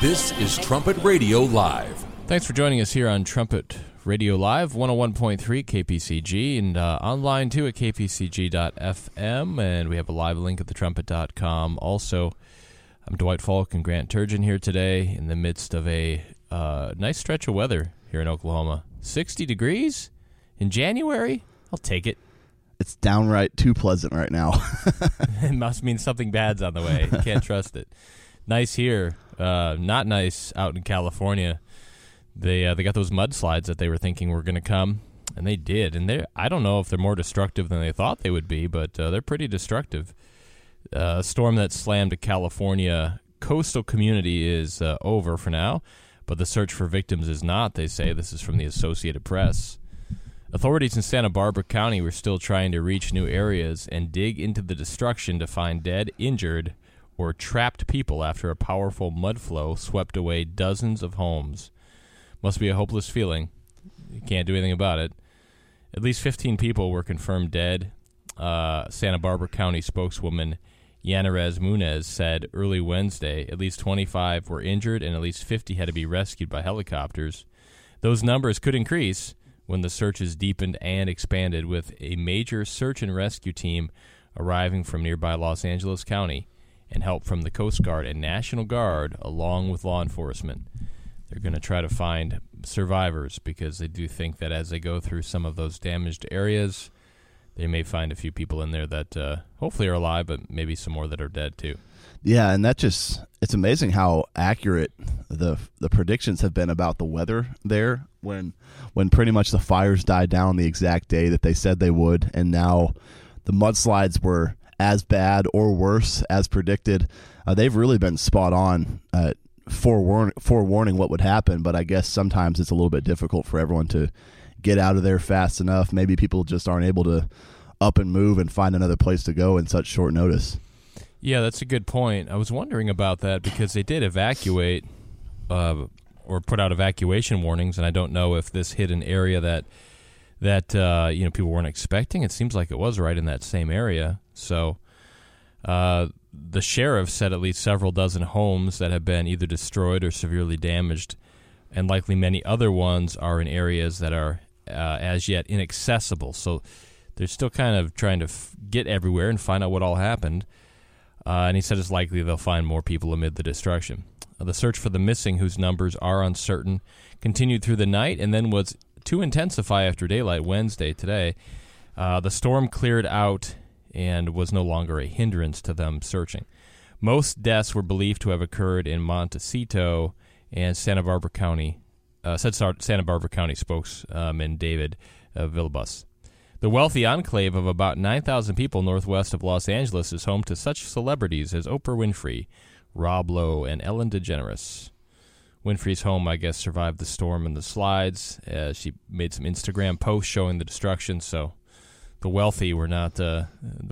This is Trumpet Radio Live. Thanks for joining us here on Trumpet Radio Live, 101.3 KPCG, and uh, online too at kpcg.fm. And we have a live link at thetrumpet.com. Also, I'm Dwight Falk and Grant Turgeon here today in the midst of a uh, nice stretch of weather here in Oklahoma. 60 degrees in January? I'll take it. It's downright too pleasant right now. it must mean something bad's on the way. You can't trust it. Nice here. Uh, not nice out in California. They uh, they got those mudslides that they were thinking were going to come, and they did. And they I don't know if they're more destructive than they thought they would be, but uh, they're pretty destructive. Uh, a storm that slammed a California coastal community is uh, over for now, but the search for victims is not. They say this is from the Associated Press. Authorities in Santa Barbara County were still trying to reach new areas and dig into the destruction to find dead, injured, or trapped people after a powerful mud flow swept away dozens of homes. Must be a hopeless feeling. You can't do anything about it. At least 15 people were confirmed dead. Uh, Santa Barbara County spokeswoman Yaneris Muniz said early Wednesday at least 25 were injured and at least 50 had to be rescued by helicopters. Those numbers could increase when the searches deepened and expanded, with a major search and rescue team arriving from nearby Los Angeles County and help from the Coast Guard and National Guard, along with law enforcement. They're going to try to find survivors because they do think that as they go through some of those damaged areas, they may find a few people in there that uh, hopefully are alive, but maybe some more that are dead too. Yeah, and that just it's amazing how accurate the the predictions have been about the weather there when when pretty much the fires died down the exact day that they said they would and now the mudslides were as bad or worse as predicted. Uh, they've really been spot on at forewarn- forewarning what would happen, but I guess sometimes it's a little bit difficult for everyone to get out of there fast enough. Maybe people just aren't able to up and move and find another place to go in such short notice. Yeah, that's a good point. I was wondering about that because they did evacuate uh, or put out evacuation warnings, and I don't know if this hit an area that that uh, you know people weren't expecting. It seems like it was right in that same area. So uh, the sheriff said at least several dozen homes that have been either destroyed or severely damaged, and likely many other ones are in areas that are uh, as yet inaccessible. So they're still kind of trying to f- get everywhere and find out what all happened. Uh, and he said it's likely they'll find more people amid the destruction. Uh, the search for the missing, whose numbers are uncertain, continued through the night and then was to intensify after daylight Wednesday today. Uh, the storm cleared out and was no longer a hindrance to them searching. Most deaths were believed to have occurred in Montecito and Santa Barbara County, uh, said Santa Barbara County spokesman David uh. The wealthy enclave of about 9,000 people northwest of Los Angeles is home to such celebrities as Oprah Winfrey, Rob Lowe, and Ellen DeGeneres. Winfrey's home, I guess, survived the storm and the slides. Uh, she made some Instagram posts showing the destruction, so the wealthy were not uh,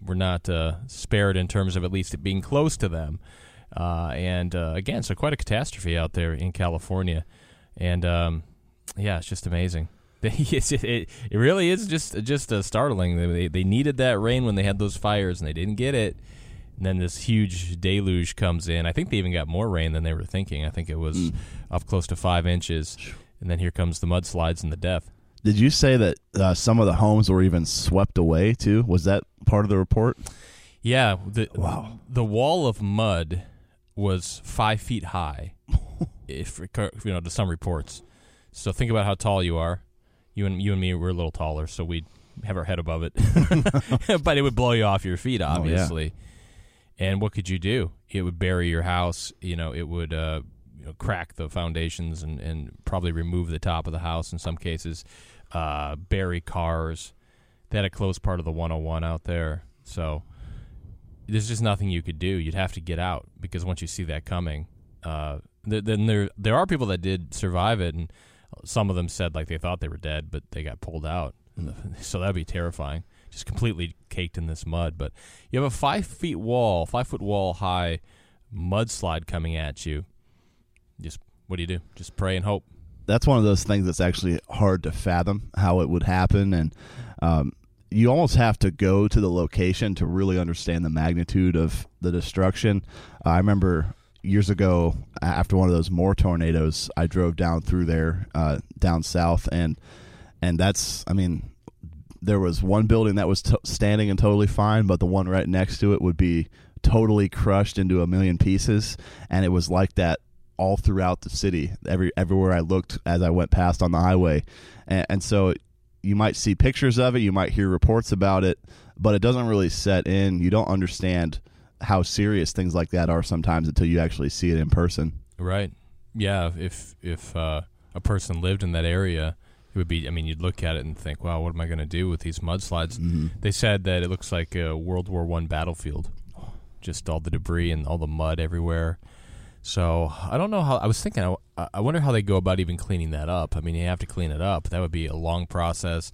were not uh, spared in terms of at least it being close to them. Uh, and uh, again, so quite a catastrophe out there in California, and um, yeah, it's just amazing. it, it, really is just just uh, startling. They, they needed that rain when they had those fires, and they didn't get it. And then this huge deluge comes in. I think they even got more rain than they were thinking. I think it was mm. up close to five inches. And then here comes the mudslides and the death. Did you say that uh, some of the homes were even swept away too? Was that part of the report? Yeah. The, wow. The wall of mud was five feet high, if you know to some reports. So think about how tall you are. You and you and me were a little taller, so we'd have our head above it, but it would blow you off your feet, obviously. Oh, yeah. And what could you do? It would bury your house. You know, it would uh, crack the foundations and, and probably remove the top of the house in some cases, uh, bury cars. They had a close part of the 101 out there. So there's just nothing you could do. You'd have to get out because once you see that coming, uh, th- then there there are people that did survive it, and some of them said like they thought they were dead, but they got pulled out. So that'd be terrifying. Just completely caked in this mud. But you have a five feet wall, five foot wall high mudslide coming at you just what do you do? Just pray and hope. That's one of those things that's actually hard to fathom how it would happen, and um, you almost have to go to the location to really understand the magnitude of the destruction. Uh, I remember years ago, after one of those more tornadoes, I drove down through there, uh, down south, and and that's, I mean, there was one building that was to standing and totally fine, but the one right next to it would be totally crushed into a million pieces, and it was like that all throughout the city. Every everywhere I looked as I went past on the highway, and, and so you might see pictures of it, you might hear reports about it, but it doesn't really set in. You don't understand how serious things like that are sometimes until you actually see it in person. Right. Yeah. If if uh, a person lived in that area, it would be. I mean, you'd look at it and think, "Wow, what am I going to do with these mudslides?" They said that it looks like a World War One battlefield, just all the debris and all the mud everywhere. So I don't know how. I was thinking. I, I wonder how they go about even cleaning that up. I mean, you have to clean it up. That would be a long process,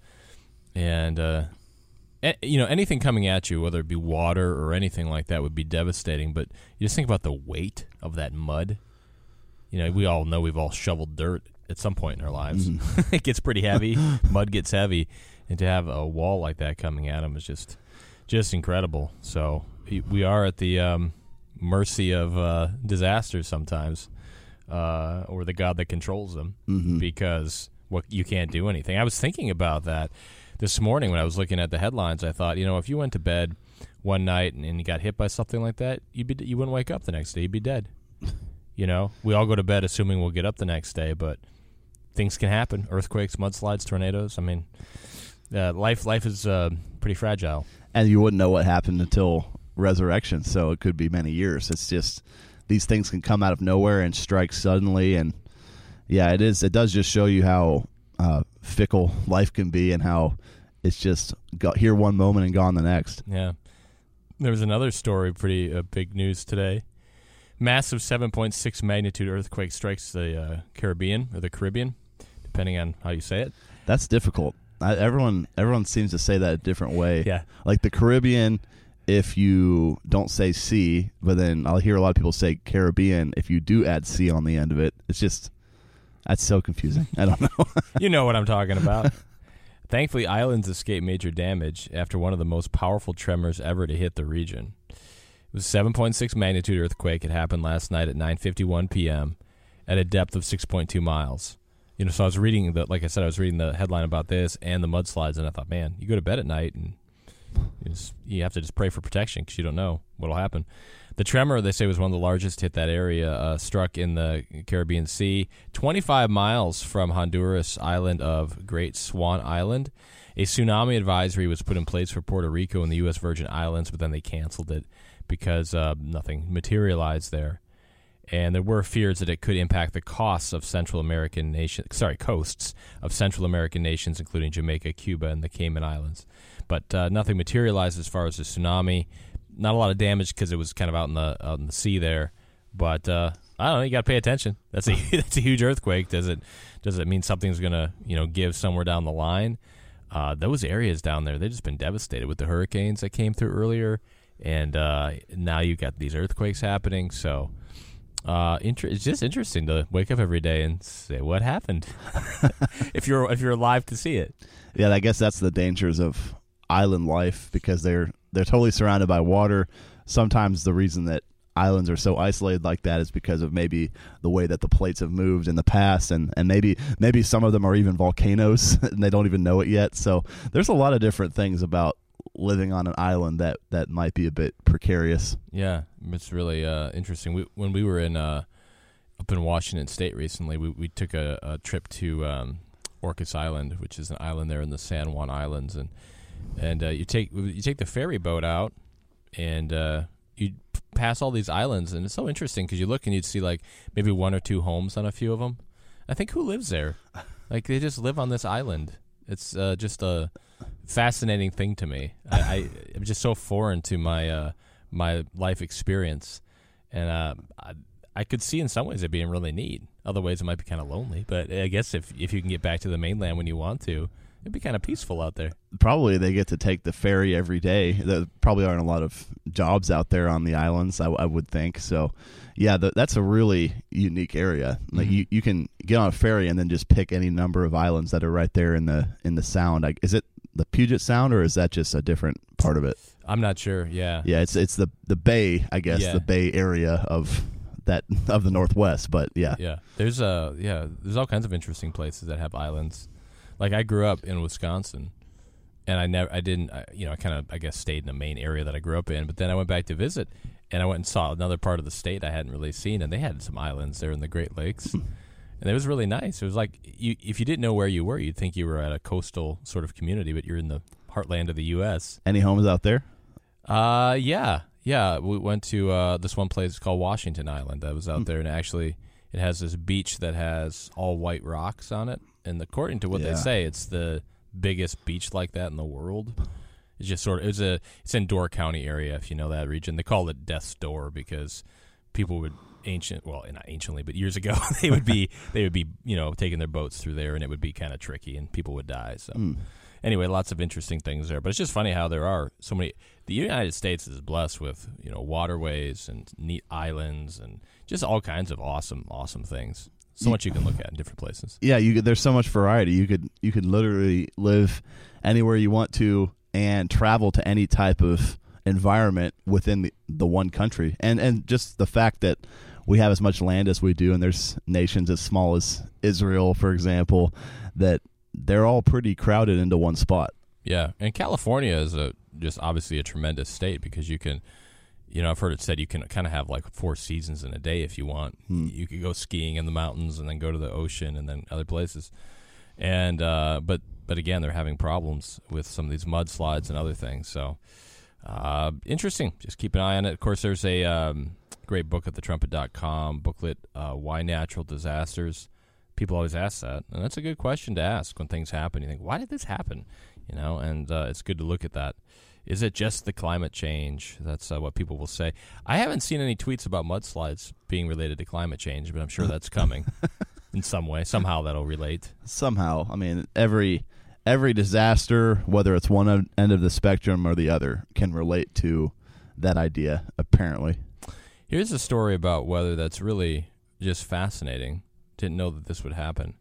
and uh, a- you know, anything coming at you, whether it be water or anything like that, would be devastating. But you just think about the weight of that mud. You know, we all know we've all shoveled dirt at some point in our lives. it gets pretty heavy. mud gets heavy, and to have a wall like that coming at them is just, just incredible. So we- we are at the um, mercy of uh, disasters sometimes, uh, or the God that controls them, because what you can't do anything. I was thinking about that this morning when I was looking at the headlines. I thought, you know, if you went to bed one night and, and you got hit by something like that, you'd be you wouldn't wake up the next day. You'd be dead. You know, we all go to bed assuming we'll get up the next day, but things can happen: earthquakes, mudslides, tornadoes. I mean, uh, life life is uh, pretty fragile. and you wouldn't know what happened until resurrection. So it could be many years. It's just these things can come out of nowhere and strike suddenly, and yeah, it is. It does just show you how uh, fickle life can be, and how it's just got here one moment and gone the next. Yeah. There was another story, pretty uh, big news today. Massive 7.6 magnitude earthquake strikes the uh, Caribbean or the Caribbean, depending on how you say it. That's difficult. I, everyone everyone seems to say that a different way. Yeah. like the Caribbean. If you don't say C, but then I'll hear a lot of people say Caribbean. If you do add C on the end of it, it's just that's so confusing. I don't know. You know what I'm talking about. Thankfully, islands escaped major damage after one of the most powerful tremors ever to hit the region. It was a 7.6 magnitude earthquake. It happened last night at 9:51 p.m. at a depth of 6.2 miles. You know, so I was reading the, like I said, I was reading the headline about this and the mudslides, and I thought, man, you go to bed at night and you, just, you have to just pray for protection because you don't know what'll happen. The tremor, they say, was one of the largest hit that area. Uh, struck in the Caribbean Sea, 25 miles from Honduras island of Great Swan Island. A tsunami advisory was put in place for Puerto Rico and the U.S. Virgin Islands, but then they canceled it because uh, nothing materialized there. And there were fears that it could impact the costs of Central American nations, sorry, coasts of Central American nations, including Jamaica, Cuba, and the Cayman Islands. But uh, nothing materialized as far as the tsunami. Not a lot of damage because it was kind of out in the out in the sea there. But uh, I don't know. You got to pay attention. That's a that's a huge earthquake. Does it does it mean something's gonna you know give somewhere down the line? Uh, those areas down there, they've just been devastated with the hurricanes that came through earlier, and uh, now you've got these earthquakes happening. So uh, inter- it's just interesting to wake up every day and say what happened. if you're if you're alive to see it, yeah, I guess that's the dangers of island life because they're they're totally surrounded by water. Sometimes the reason that islands are so isolated like that is because of maybe the way that the plates have moved in the past and, and maybe maybe some of them are even volcanoes and they don't even know it yet. So there's a lot of different things about living on an island that, that might be a bit precarious. yeah, it's really uh, interesting. We, when we were in uh, up in Washington State recently, we we took a, a trip to um, Orcas Island, which is an island there in the San Juan Islands, and and uh, you take you take the ferry boat out, and uh, you pass all these islands, and it's so interesting because you look and you'd see like maybe one or two homes on a few of them. I think who lives there? Like they just live on this island. It's uh, just a fascinating thing to me. I, I'm just so foreign to my uh, my life experience, and uh, I, I could see in some ways it being really neat. Other ways it might be kind of lonely. But I guess if if you can get back to the mainland when you want to, it'd be kind of peaceful out there. Probably they get to take the ferry every day. There probably aren't a lot of jobs out there on the islands, I, I would think. So, yeah, the, that's a really unique area. Like you, you can get on a ferry and then just pick any number of islands that are right there in the in the Sound. Like, is it the Puget Sound or is that just a different part of it? I'm not sure. Yeah. Yeah, it's it's the the bay, I guess, Yeah. the bay area of that of the Northwest. But yeah, Yeah, there's uh yeah, there's all kinds of interesting places that have islands. Like I grew up in Wisconsin, and I never, I didn't, I, you know, I kind of, I guess, stayed in the main area that I grew up in. But then I went back to visit, and I went and saw another part of the state I hadn't really seen, and they had some islands there in the Great Lakes, and it was really nice. It was like you, if you didn't know where you were, you'd think you were at a coastal sort of community, but you're in the heartland of the U.S. any homes out there? Uh, yeah, yeah. We went to uh, this one place called Washington Island. That was out there, and actually, it has this beach that has all white rocks on it. And according to what they say, it's the biggest beach like that in the world. It's just sort of it's a it's in Door County area if you know that region. They call it Death's Door because people would ancient well not anciently but years ago they would be they would be you know taking their boats through there and it would be kind of tricky and people would die so hmm. anyway lots of interesting things there but it's just funny how there are so many the united states is blessed with you know waterways and neat islands and just all kinds of awesome awesome things so much you can look at in different places yeah, you could, there's so much variety. You could you could literally live anywhere you want to and travel to any type of environment within the, the one country. And and just the fact that we have as much land as we do and there's nations as small as Israel, for example, that they're all pretty crowded into one spot. Yeah, and California is a just obviously a tremendous state because you can, you know, I've heard it said you can kind of have like four seasons in a day if you want. You could go skiing in the mountains and then go to the ocean and then other places. And uh, but but again, they're having problems with some of these mudslides and other things. So uh, interesting. Just keep an eye on it. Of course, there's a um, great book at thetrumpet.com booklet, uh, Why Natural Disasters. People always ask that, and that's a good question to ask when things happen. You think, why did this happen? You know, and uh, it's good to look at that. Is it just the climate change? That's uh, what people will say. I haven't seen any tweets about mudslides being related to climate change, but I'm sure that's coming in some way. Somehow that'll relate. Somehow, I mean, every every disaster, whether it's one end of the spectrum or the other, can relate to that idea. Apparently, Here's a story about weather that's really just fascinating. Didn't know that this would happen.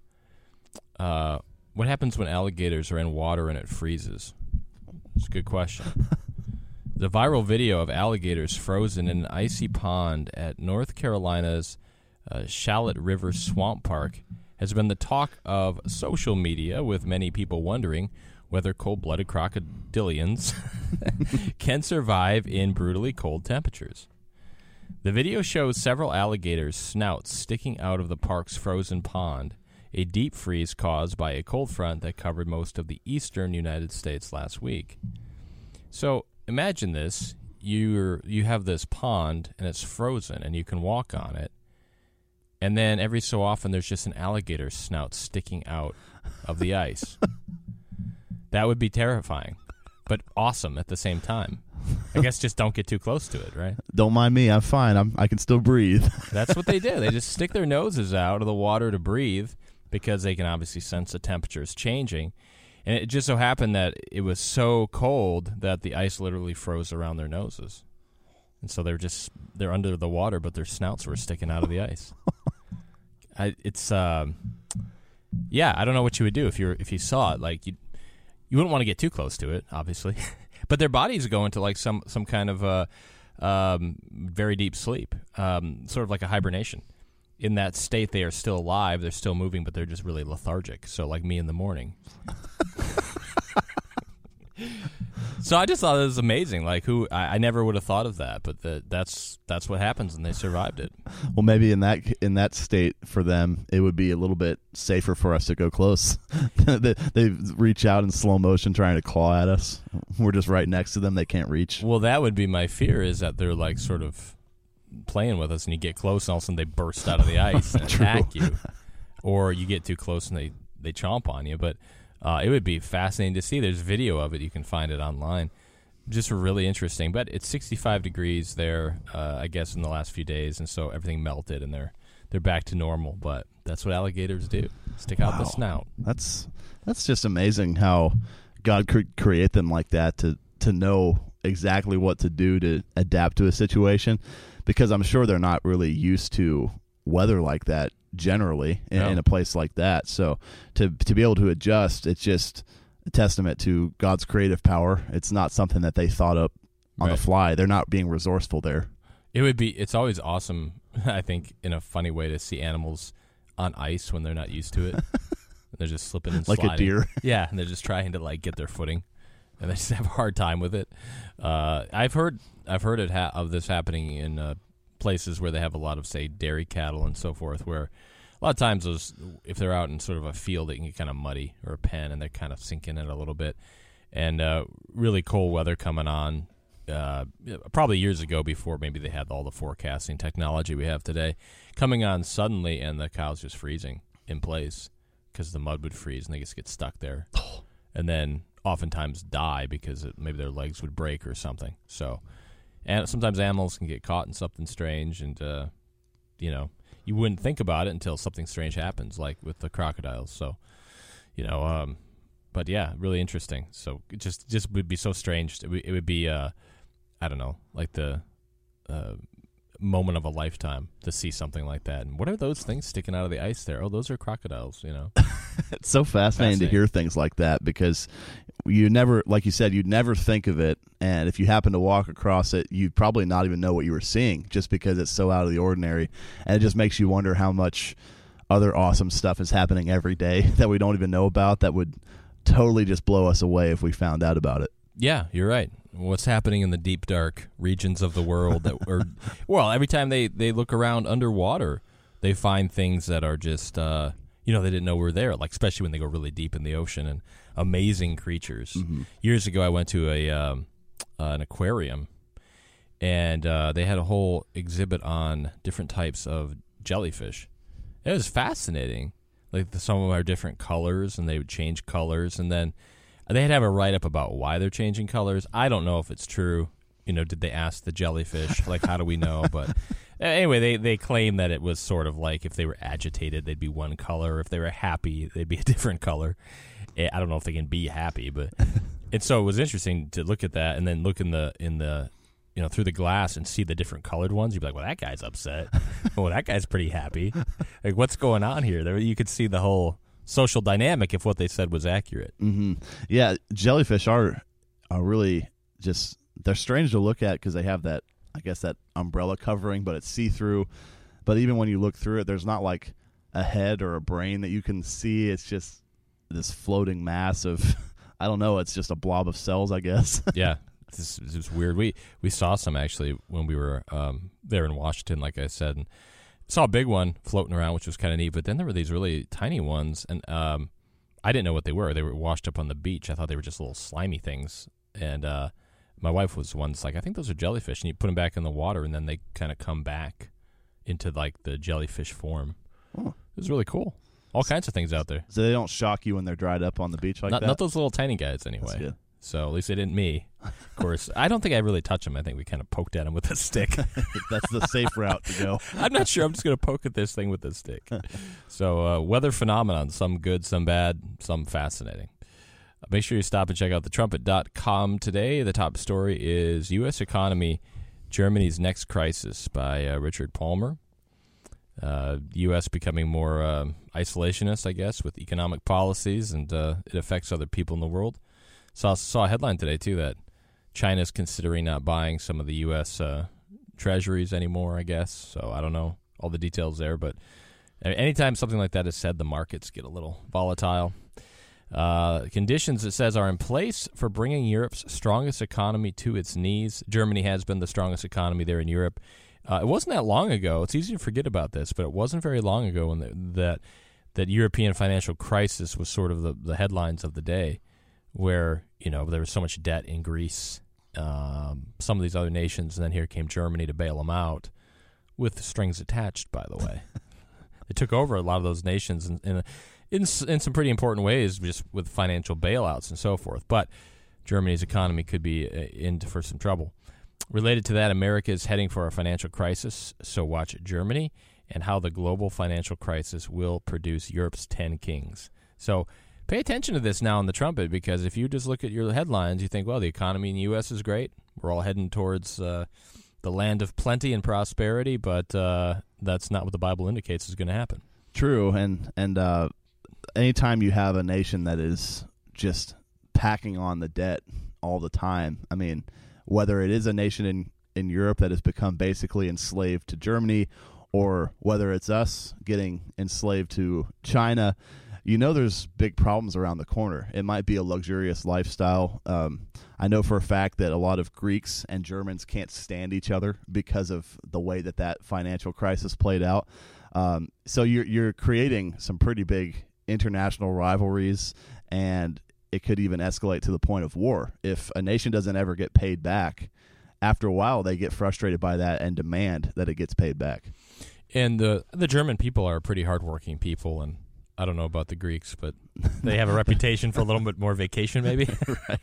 Uh, what happens when alligators are in water and it freezes? It's a good question. the viral video of alligators frozen in an icy pond at North Carolina's uh, Shallotte River Swamp Park has been the talk of social media, with many people wondering whether cold blooded crocodilians can survive in brutally cold temperatures. The video shows several alligators' snouts sticking out of the park's frozen pond, a deep freeze caused by a cold front that covered most of the eastern United States last week. So imagine this: you're you have this pond and it's frozen, and you can walk on it, and then every so often there's just an alligator snout sticking out of the ice. that would be terrifying, but awesome at the same time. I guess just don't get too close to it, right? don't mind me. I'm fine. I'm I can still breathe. That's what they do. They just stick their noses out of the water to breathe because they can obviously sense the temperature is changing. And it just so happened that it was so cold that the ice literally froze around their noses. And so they're just they're under the water, but their snouts were sticking out of the ice. I, it's um, yeah, I don't know what you would do if you if you saw it. Like you, you wouldn't want to get too close to it, obviously. but their bodies go into like some some kind of uh, um, very deep sleep, um, sort of like a hibernation. In that state, they are still alive. They're still moving, but they're just really lethargic. So, like me in the morning. so I just thought it was amazing. Like who I, I never would have thought of that, but the, that's that's what happens, and they survived it. well, maybe in that in that state for them, it would be a little bit safer for us to go close. they, they reach out in slow motion, trying to claw at us. We're just right next to them. They can't reach. Well, that would be my fear is that they're like sort of playing with us, and you get close, and all of a sudden they burst out of the ice and attack you, or you get too close and they they chomp on you. But uh, it would be fascinating to see. There's video of it. You can find it online. Just really interesting. But it's 65 degrees there, uh, I guess, in the last few days, and so everything melted, and they're they're back to normal. But that's what alligators do: stick out the snout. That's that's just amazing how God could create them like that to to know exactly what to do to adapt to a situation because I'm sure they're not really used to weather like that generally in, No. in a place like that. So to to be able to adjust, it's just a testament to God's creative power. It's not something that they thought up on Right. the fly. They're not being resourceful there. It would be. It's always awesome I think in a funny way to see animals on ice when they're not used to it. they're just slipping and Like a deer. Yeah, and they're just trying to like get their footing, and they just have a hard time with it. Uh, I've heard I've heard it ha- of this happening in uh, places where they have a lot of say dairy cattle and so forth, where a lot of times those if they're out in sort of a field, it can get kind of muddy or a pen, and they're kind of sinking in a little bit. And uh, really cold weather coming on, uh, probably years ago before maybe they had all the forecasting technology we have today, coming on suddenly, and the cows just freezing in place because the mud would freeze and they just get stuck there, and then oftentimes die because it, maybe their legs would break or something. So, and sometimes animals can get caught in something strange, and uh, you know you wouldn't think about it until something strange happens, like with the crocodiles. So, you know, um, but yeah, really interesting. So it just just would be so strange. It would, it would be, uh, I don't know, like the uh, moment of a lifetime to see something like that. And what are those things sticking out of the ice there? Oh, those are crocodiles. You know. It's so fascinating, to hear things like that because you never, like you said, you'd never think of it. And if you happen to walk across it, you'd probably not even know what you were seeing just because it's so out of the ordinary. And it just makes you wonder how much other awesome stuff is happening every day that we don't even know about that would totally just blow us away if we found out about it. Yeah, you're right. What's happening in the deep dark regions of the world that are well, every time they they look around underwater, they find things that are just uh you know they didn't know were there, like especially when they go really deep in the ocean and amazing creatures. Years ago I went to a um, uh, an aquarium and uh, they had a whole exhibit on different types of jellyfish. It was fascinating. Like the, some of them are different colors, and they would change colors, and then they'd have a write up about why they're changing colors. I don't know if it's true. You know, did they ask the jellyfish? Like, how do we know? But anyway, they they claim that it was sort of like if they were agitated, they'd be one color. If they were happy, they'd be a different color. Eh, I don't know if they can be happy, but and so it was interesting to look at that and then look in the in the you know through the glass and see the different colored ones. You'd be like, well, that guy's upset. well, that guy's pretty happy. Like, what's going on here? There, you could see the whole social dynamic if what they said was accurate. hmm Yeah, jellyfish are are really just they're strange to look at because they have that I guess that umbrella covering, but it's see through. But even when you look through it, there's not like a head or a brain that you can see. It's just this floating mass of I don't know. It's just a blob of cells, I guess. yeah, this, this is weird. We we saw some actually when we were um, there in Washington, like I said, and saw a big one floating around, which was kind of neat. But then there were these really tiny ones, and um, I didn't know what they were. They were washed up on the beach. I thought they were just little slimy things, and uh, my wife was once like, I think those are jellyfish, and you put them back in the water, and then they kind of come back into like the jellyfish form. It was really cool. All kinds of things out there. so they don't shock you when they're dried up on the beach like not, that. not those little tiny guys, anyway. So at least they didn't me. Of course, I don't think I really touched him. I think we kind of poked at him with a stick. That's the safe route to go. I'm not sure. I'm just going to poke at this thing with a stick. So uh, weather phenomenon, some good, some bad, some fascinating. Uh, Make sure you stop and check out thetrumpet.com today. The top story is U.S. economy, Germany's next crisis by uh, Richard Palmer. Uh, U.S. becoming more uh, isolationist, I guess, with economic policies, and uh, it affects other people in the world. Saw saw a headline today too that China's considering not buying some of the U.S. Uh, treasuries anymore. I guess so. I don't know all the details there, but anytime something like that is said, the markets get a little volatile. Uh, conditions it says are in place for bringing Europe's strongest economy to its knees. Germany has been the strongest economy there in Europe. Uh, it wasn't that long ago. It's easy to forget about this, but it wasn't very long ago when the, that that European financial crisis was sort of the, the headlines of the day, where you know there was so much debt in Greece, um, some of these other nations, and then here came Germany to bail them out, with strings attached. By the way, they took over a lot of those nations in in, in in some pretty important ways, just with financial bailouts and so forth. But Germany's economy could be uh, in for some trouble. Related to that, America is heading for a financial crisis, so watch Germany and how the global financial crisis will produce Europe's 10 kings. So pay attention to this now on the trumpet because if you just look at your headlines, you think, well, the economy in the U.S. is great. We're all heading towards uh, the land of plenty and prosperity, but uh, that's not what the Bible indicates is going to happen. True, and and uh, anytime you have a nation that is just packing on the debt all the time, I mean, whether it is a nation in in Europe that has become basically enslaved to Germany, or whether it's us getting enslaved to China, you know there's big problems around the corner. It might be a luxurious lifestyle. Um, I know for a fact that a lot of Greeks and Germans can't stand each other because of the way that that financial crisis played out. Um, so you're you're creating some pretty big international rivalries, and it could even escalate to the point of war if a nation doesn't ever get paid back. After a while, they get frustrated by that and demand that it gets paid back. And the the German people are pretty hardworking people, and I don't know about the Greeks, but they have a reputation for a little bit more vacation, maybe. right.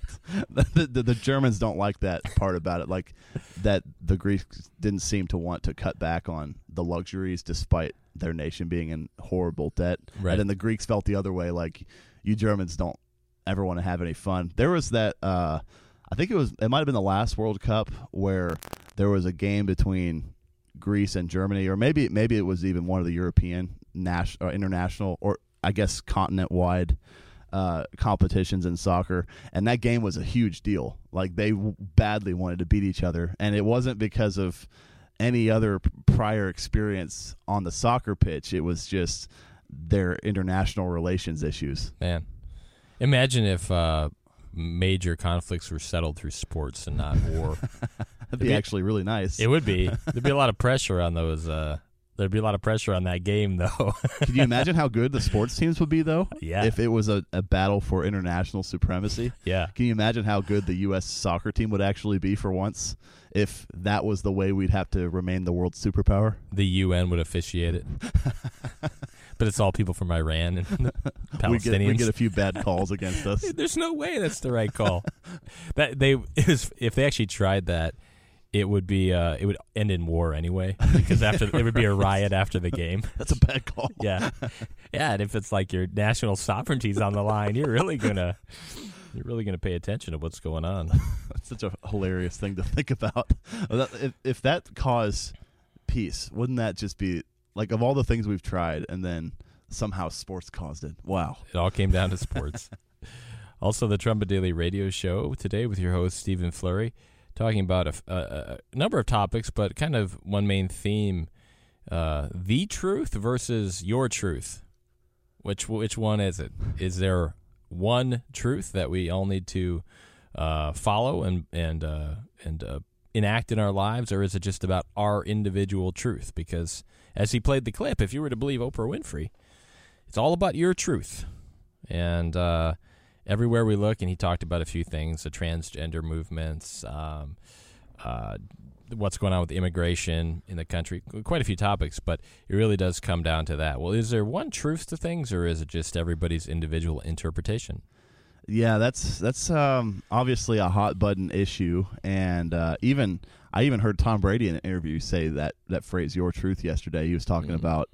The, the, the, Germans don't like that part about it, like that the Greeks didn't seem to want to cut back on the luxuries despite their nation being in horrible debt. Right. And then the Greeks felt the other way, like you Germans don't ever want to have any fun. There was that. Uh, I think it was. It might have been the last World Cup where there was a game between Greece and Germany, or maybe maybe it was even one of the European national or international or I guess continent wide uh, competitions in soccer, and that game was a huge deal. Like they badly wanted to beat each other, and it wasn't because of any other prior experience on the soccer pitch. It was just their international relations issues. Man, imagine if uh, major conflicts were settled through sports and not war. That'd be actually really nice. It would be. There'd be a lot of pressure on those. Uh, there'd be a lot of pressure on that game, though. Can you imagine how good the sports teams would be, though? Yeah. If it was a, a battle for international supremacy. Yeah. Can you imagine how good the U.S. soccer team would actually be for once? If that was the way we'd have to remain the world superpower, the UN would officiate it. but it's all people from Iran and Palestinians. we get, we get a few bad calls against us. There's no way that's the right call. that they was, if they actually tried that, it would be uh, it would end in war anyway because after it would be a riot after the game. That's a bad call. Yeah, yeah, and if it's like your national sovereignty's on the line, you're really gonna you're really gonna pay attention to what's going on. That's such a hilarious thing to think about. If, if that caused peace, wouldn't that just be like of all the things we've tried, and then somehow sports caused it? Wow, it all came down to sports. also, the Trumpet Daily Radio Show today with your host Stephen Flurry talking about a, a, a, number of topics, but kind of one main theme: uh, the truth versus your truth. Which which one is it? Is there one truth that we all need to uh, follow and and uh, and uh, enact in our lives, or is it just about our individual truth? Because as he played the clip, if you were to believe Oprah Winfrey, it's all about your truth, and uh, everywhere we look, and he talked about a few things: the transgender movements, um, uh, what's going on with immigration in the country, quite a few topics. But it really does come down to that. Well, is there one truth to things, or is it just everybody's individual interpretation? Yeah, that's that's um, obviously a hot button issue, and uh, even I even heard Tom Brady in an interview say that that phrase "your truth" yesterday. He was talking mm-hmm. about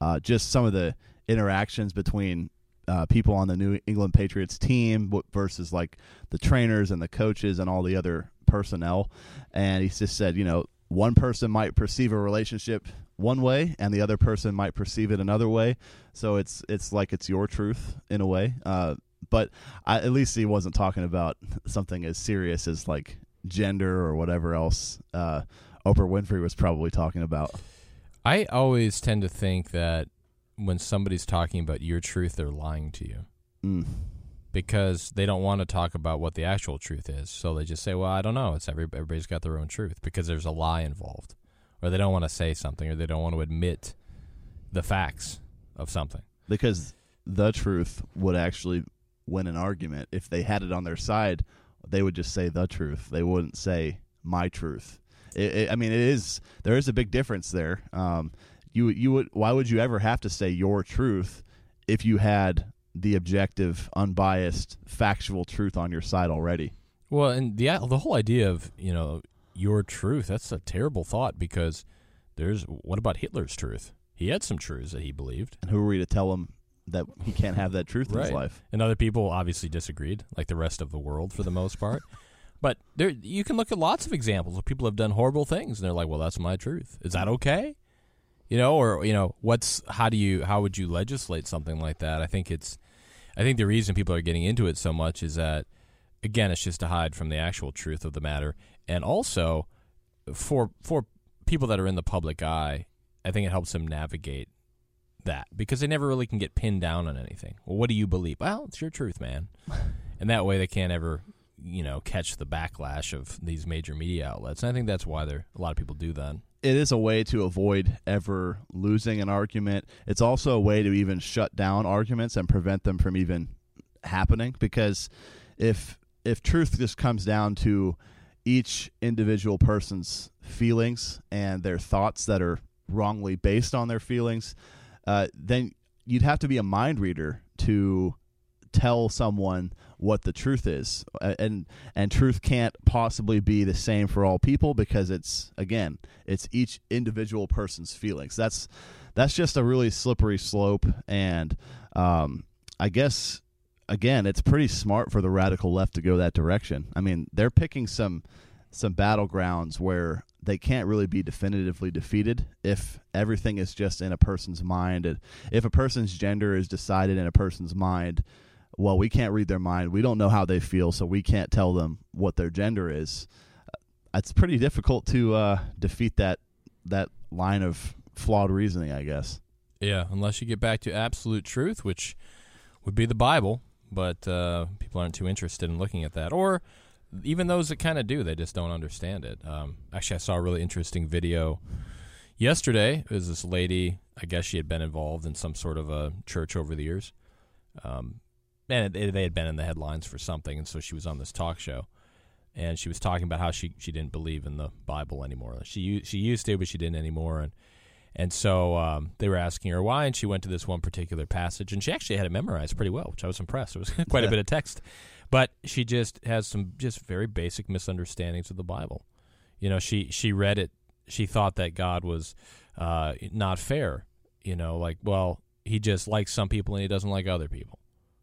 uh, just some of the interactions between uh, people on the New England Patriots team versus like the trainers and the coaches and all the other personnel. And he just said, you know, one person might perceive a relationship one way and the other person might perceive it another way. So it's it's like it's your truth in a way. Uh, but I, at least he wasn't talking about something as serious as like gender or whatever else uh, Oprah Winfrey was probably talking about. I always tend to think that when somebody's talking about your truth, they're lying to you. Mm. Because they don't want to talk about what the actual truth is, so they just say, "Well, I don't know. It's every, everybody's got their own truth." Because there's a lie involved, or they don't want to say something, or they don't want to admit the facts of something. Because the truth would actually win an argument if they had it on their side. They would just say the truth. They wouldn't say my truth. It, it, I mean, it is there is a big difference there. Um, you you would why would you ever have to say your truth if you had the objective, unbiased, factual truth on your side already? Well, and the the whole idea of you know your truth that's a terrible thought because there's what about Hitler's truth? He had some truths that he believed. And who are we to tell him that he can't have that truth right. in his life? And other people obviously disagreed, like the rest of the world for the most part. but there, you can look at lots of examples where people have done horrible things, and they're like, "Well, that's my truth. Is that okay?" You know, or you know, what's how do you how would you legislate something like that? I think it's, I think the reason people are getting into it so much is that, again, it's just to hide from the actual truth of the matter, and also for for people that are in the public eye, I think it helps them navigate that because they never really can get pinned down on anything. Well, what do you believe? Well, it's your truth, man. and that way they can't ever, you know, catch the backlash of these major media outlets. And I think that's why there a lot of people do that. It is a way to avoid ever losing an argument. It's also a way to even shut down arguments and prevent them from even happening because if if truth just comes down to each individual person's feelings and their thoughts that are wrongly based on their feelings, uh, then you'd have to be a mind reader to tell someone what the truth is. And and truth can't possibly be the same for all people because it's again it's each individual person's feelings. That's that's just a really slippery slope. And um, i guess again it's pretty smart for the radical left to go that direction. I mean they're picking some some battlegrounds where they can't really be definitively defeated if everything is just in a person's mind. If a person's gender is decided in a person's mind, well, we can't read their mind. We don't know how they feel, so we can't tell them what their gender is. It's pretty difficult to uh, defeat that that line of flawed reasoning, I guess. Yeah, unless you get back to absolute truth, which would be the Bible, but uh, people aren't too interested in looking at that. Or even those that kind of do, they just don't understand it. Um, actually, I saw a really interesting video yesterday. It was this lady. I guess she had been involved in some sort of a church over the years, um, and it, they had been in the headlines for something, and so she was on this talk show, and she was talking about how she she didn't believe in the Bible anymore. She she used to, but she didn't anymore, and and so um, they were asking her why, and she went to this one particular passage, and she actually had it memorized pretty well, which I was impressed. It was quite a bit of text. But she just has some just very basic misunderstandings of the Bible. You know, she she read it. She thought that God was uh, not fair. You know, like well, he just likes some people and he doesn't like other people.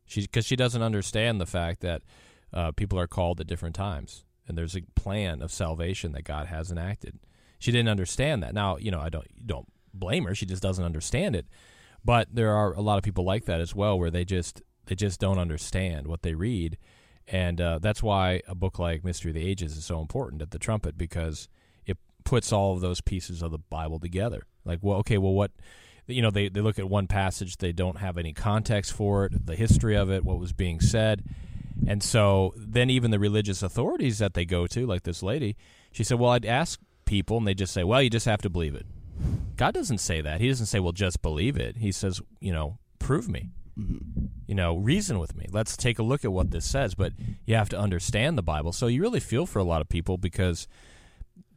She because she doesn't understand the fact that uh, people are called at different times and there's a plan of salvation that God has enacted. She didn't understand that. Now, you know, I don't don't blame her. She just doesn't understand it. But there are a lot of people like that as well, where they just they just don't understand what they read, and uh, that's why a book like Mystery of the Ages is so important at the Trumpet because it puts all of those pieces of the Bible together. Like, well, okay, well, what you know, they they look at one passage, they don't have any context for it, the history of it, what was being said, and so then even the religious authorities that they go to, like this lady, she said, well, I'd ask people, and they just say, well, you just have to believe it. God doesn't say that. He doesn't say, well, just believe it. He says, you know, prove me. Mm-hmm. You know, reason with me. Let's take a look at what this says. But you have to understand the Bible. So you really feel for a lot of people because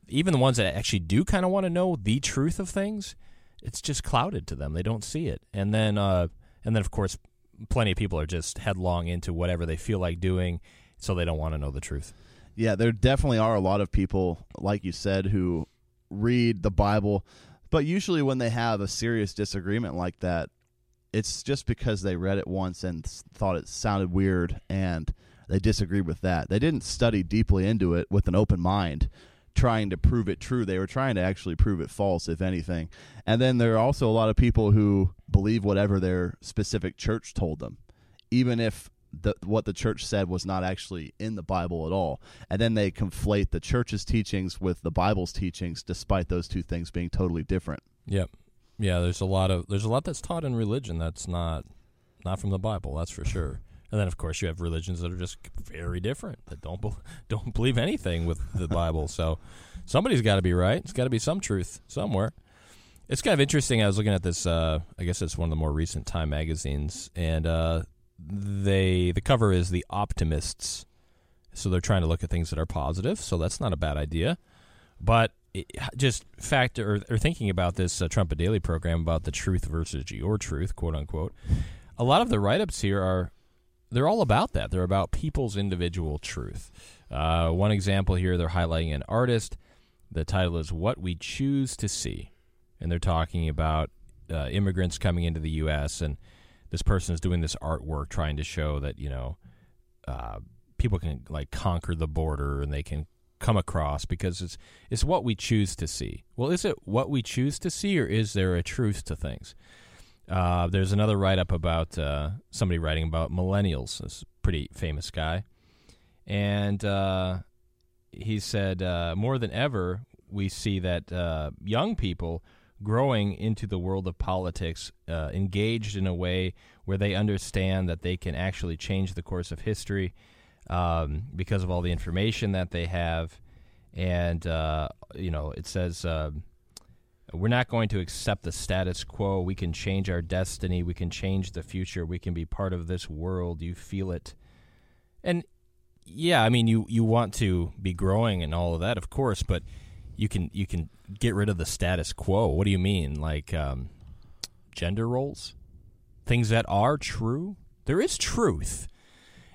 even the ones that actually do kind of want to know the truth of things, it's just clouded to them. They don't see it. And then, uh, and then of course, plenty of people are just headlong into whatever they feel like doing, so they don't want to know the truth. Yeah, there definitely are a lot of people, like you said, who read the Bible, but usually when they have a serious disagreement like that, it's just because they read it once and thought it sounded weird and they disagreed with that. They didn't study deeply into it with an open mind trying to prove it true. They were trying to actually prove it false, if anything. And then there are also a lot of people who believe whatever their specific church told them, even if the, what the church said was not actually in the Bible at all. And then they conflate the church's teachings with the Bible's teachings, despite those two things being totally different. Yep. Yeah, there's a lot of there's a lot that's taught in religion that's not not from the Bible. That's for sure. And then, of course, you have religions that are just very different that don't be, don't believe anything with the Bible. So somebody's got to be right. It's got to be some truth somewhere. It's kind of interesting. I was looking at this. Uh, I guess it's one of the more recent Time magazines, and uh, they the cover is the optimists. So they're trying to look at things that are positive. So that's not a bad idea. But just factor or, or, thinking about this uh, Trumpet Daily program about the truth versus your truth, quote unquote. A lot of the write ups here are they're all about that. They're about people's individual truth. Uh, one example here, they're highlighting an artist. The title is "What We Choose to See," and they're talking about uh, immigrants coming into the U.S. and this person is doing this artwork trying to show that you know uh, people can like conquer the border and they can come across because it's it's what we choose to see. Well, is it what we choose to see, or is there a truth to things? Uh, there's another write up about uh, somebody writing about millennials. This pretty famous guy, and uh, he said uh, more than ever we see that uh, young people growing into the world of politics, uh, engaged in a way where they understand that they can actually change the course of history um, because of all the information that they have. And, you know, it says. We're not going to accept the status quo. We can change our destiny. We can change the future. We can be part of this world. You feel it. And yeah, I mean you you want to be growing and all of that, of course, but you can you can get rid of the status quo. What do you mean? Like um, gender roles? Things that are true? There is truth.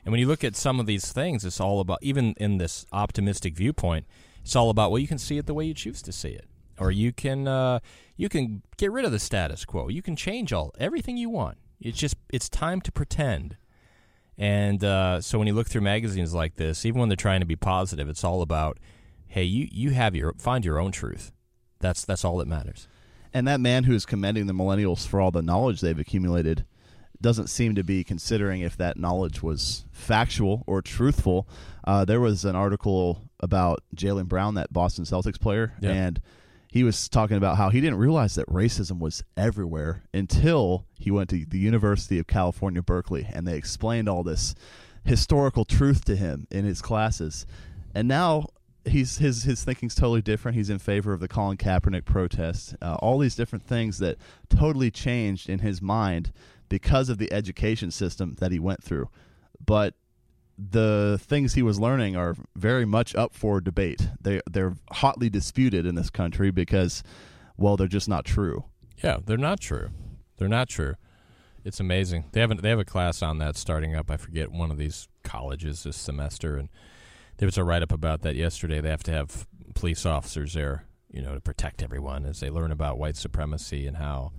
And when you look at some of these things, it's all about even in this optimistic viewpoint, it's all about well, you can see it the way you choose to see it or you can uh, you can get rid of the status quo. You can change all everything you want. It's just it's time to pretend. And uh, so when you look through magazines like this, even when they're trying to be positive, it's all about, hey, you you have your find your own truth. That's that's all that matters. And that man who's commending the millennials for all the knowledge they've accumulated doesn't seem to be considering if that knowledge was factual or truthful. Uh, there was an article about Jaylen Brown, that Boston Celtics player, Yeah. and he was talking about how he didn't realize that racism was everywhere until he went to the University of California, Berkeley, and they explained all this historical truth to him in his classes. And now he's his his thinking's totally different. He's in favor of the Colin Kaepernick protest. Uh, all these different things that totally changed in his mind because of the education system that he went through. But the things he was learning are very much up for debate. They they're hotly disputed in this country because well, they're just not true. Yeah, they're not true. They're not true. It's amazing. They haven't. They have a class on that starting up. I forget one of these colleges this semester, and there was a write up about that yesterday. They have to have police officers there, you know, to protect everyone as they learn about white supremacy and how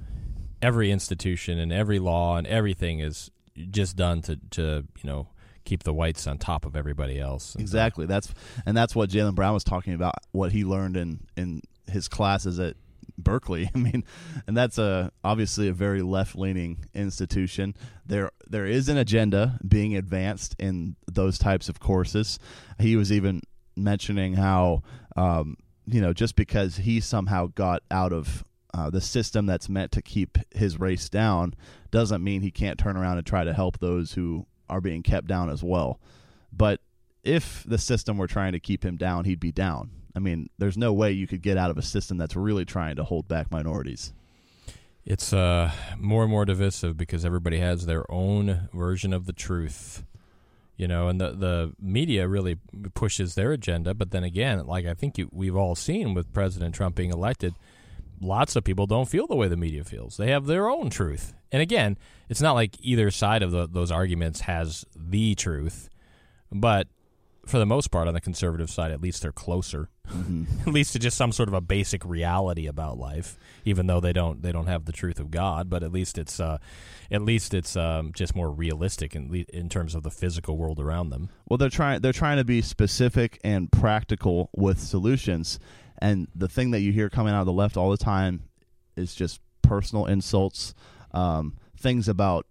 every institution and every law and everything is just done to to you know keep the whites on top of everybody else. Exactly. That's and that's what Jaylen Brown was talking about. What he learned in in his classes at Berkeley. I mean, and that's a obviously a very left leaning institution. There there is an agenda being advanced in those types of courses. He was even mentioning how um, you know just because he somehow got out of uh, the system that's meant to keep his race down doesn't mean he can't turn around and try to help those who are being kept down as well. But if the system were trying to keep him down, he'd be down. I mean, there's no way you could get out of a system that's really trying to hold back minorities. It's uh, more and more divisive because everybody has their own version of the truth, you know, and the the media really pushes their agenda. But then again, like I think you, we've all seen with President Trump being elected, lots of people don't feel the way the media feels. They have their own truth, and again, it's not like either side of the, those arguments has the truth, but for the most part, on the conservative side, at least they're closer, at least to just some sort of a basic reality about life. Even though they don't, they don't have the truth of God, but at least it's, uh, at least it's um, just more realistic in le- in terms of the physical world around them. Well, they're trying they're trying to be specific and practical with solutions. And the thing that you hear coming out of the left all the time is just personal insults, um, things about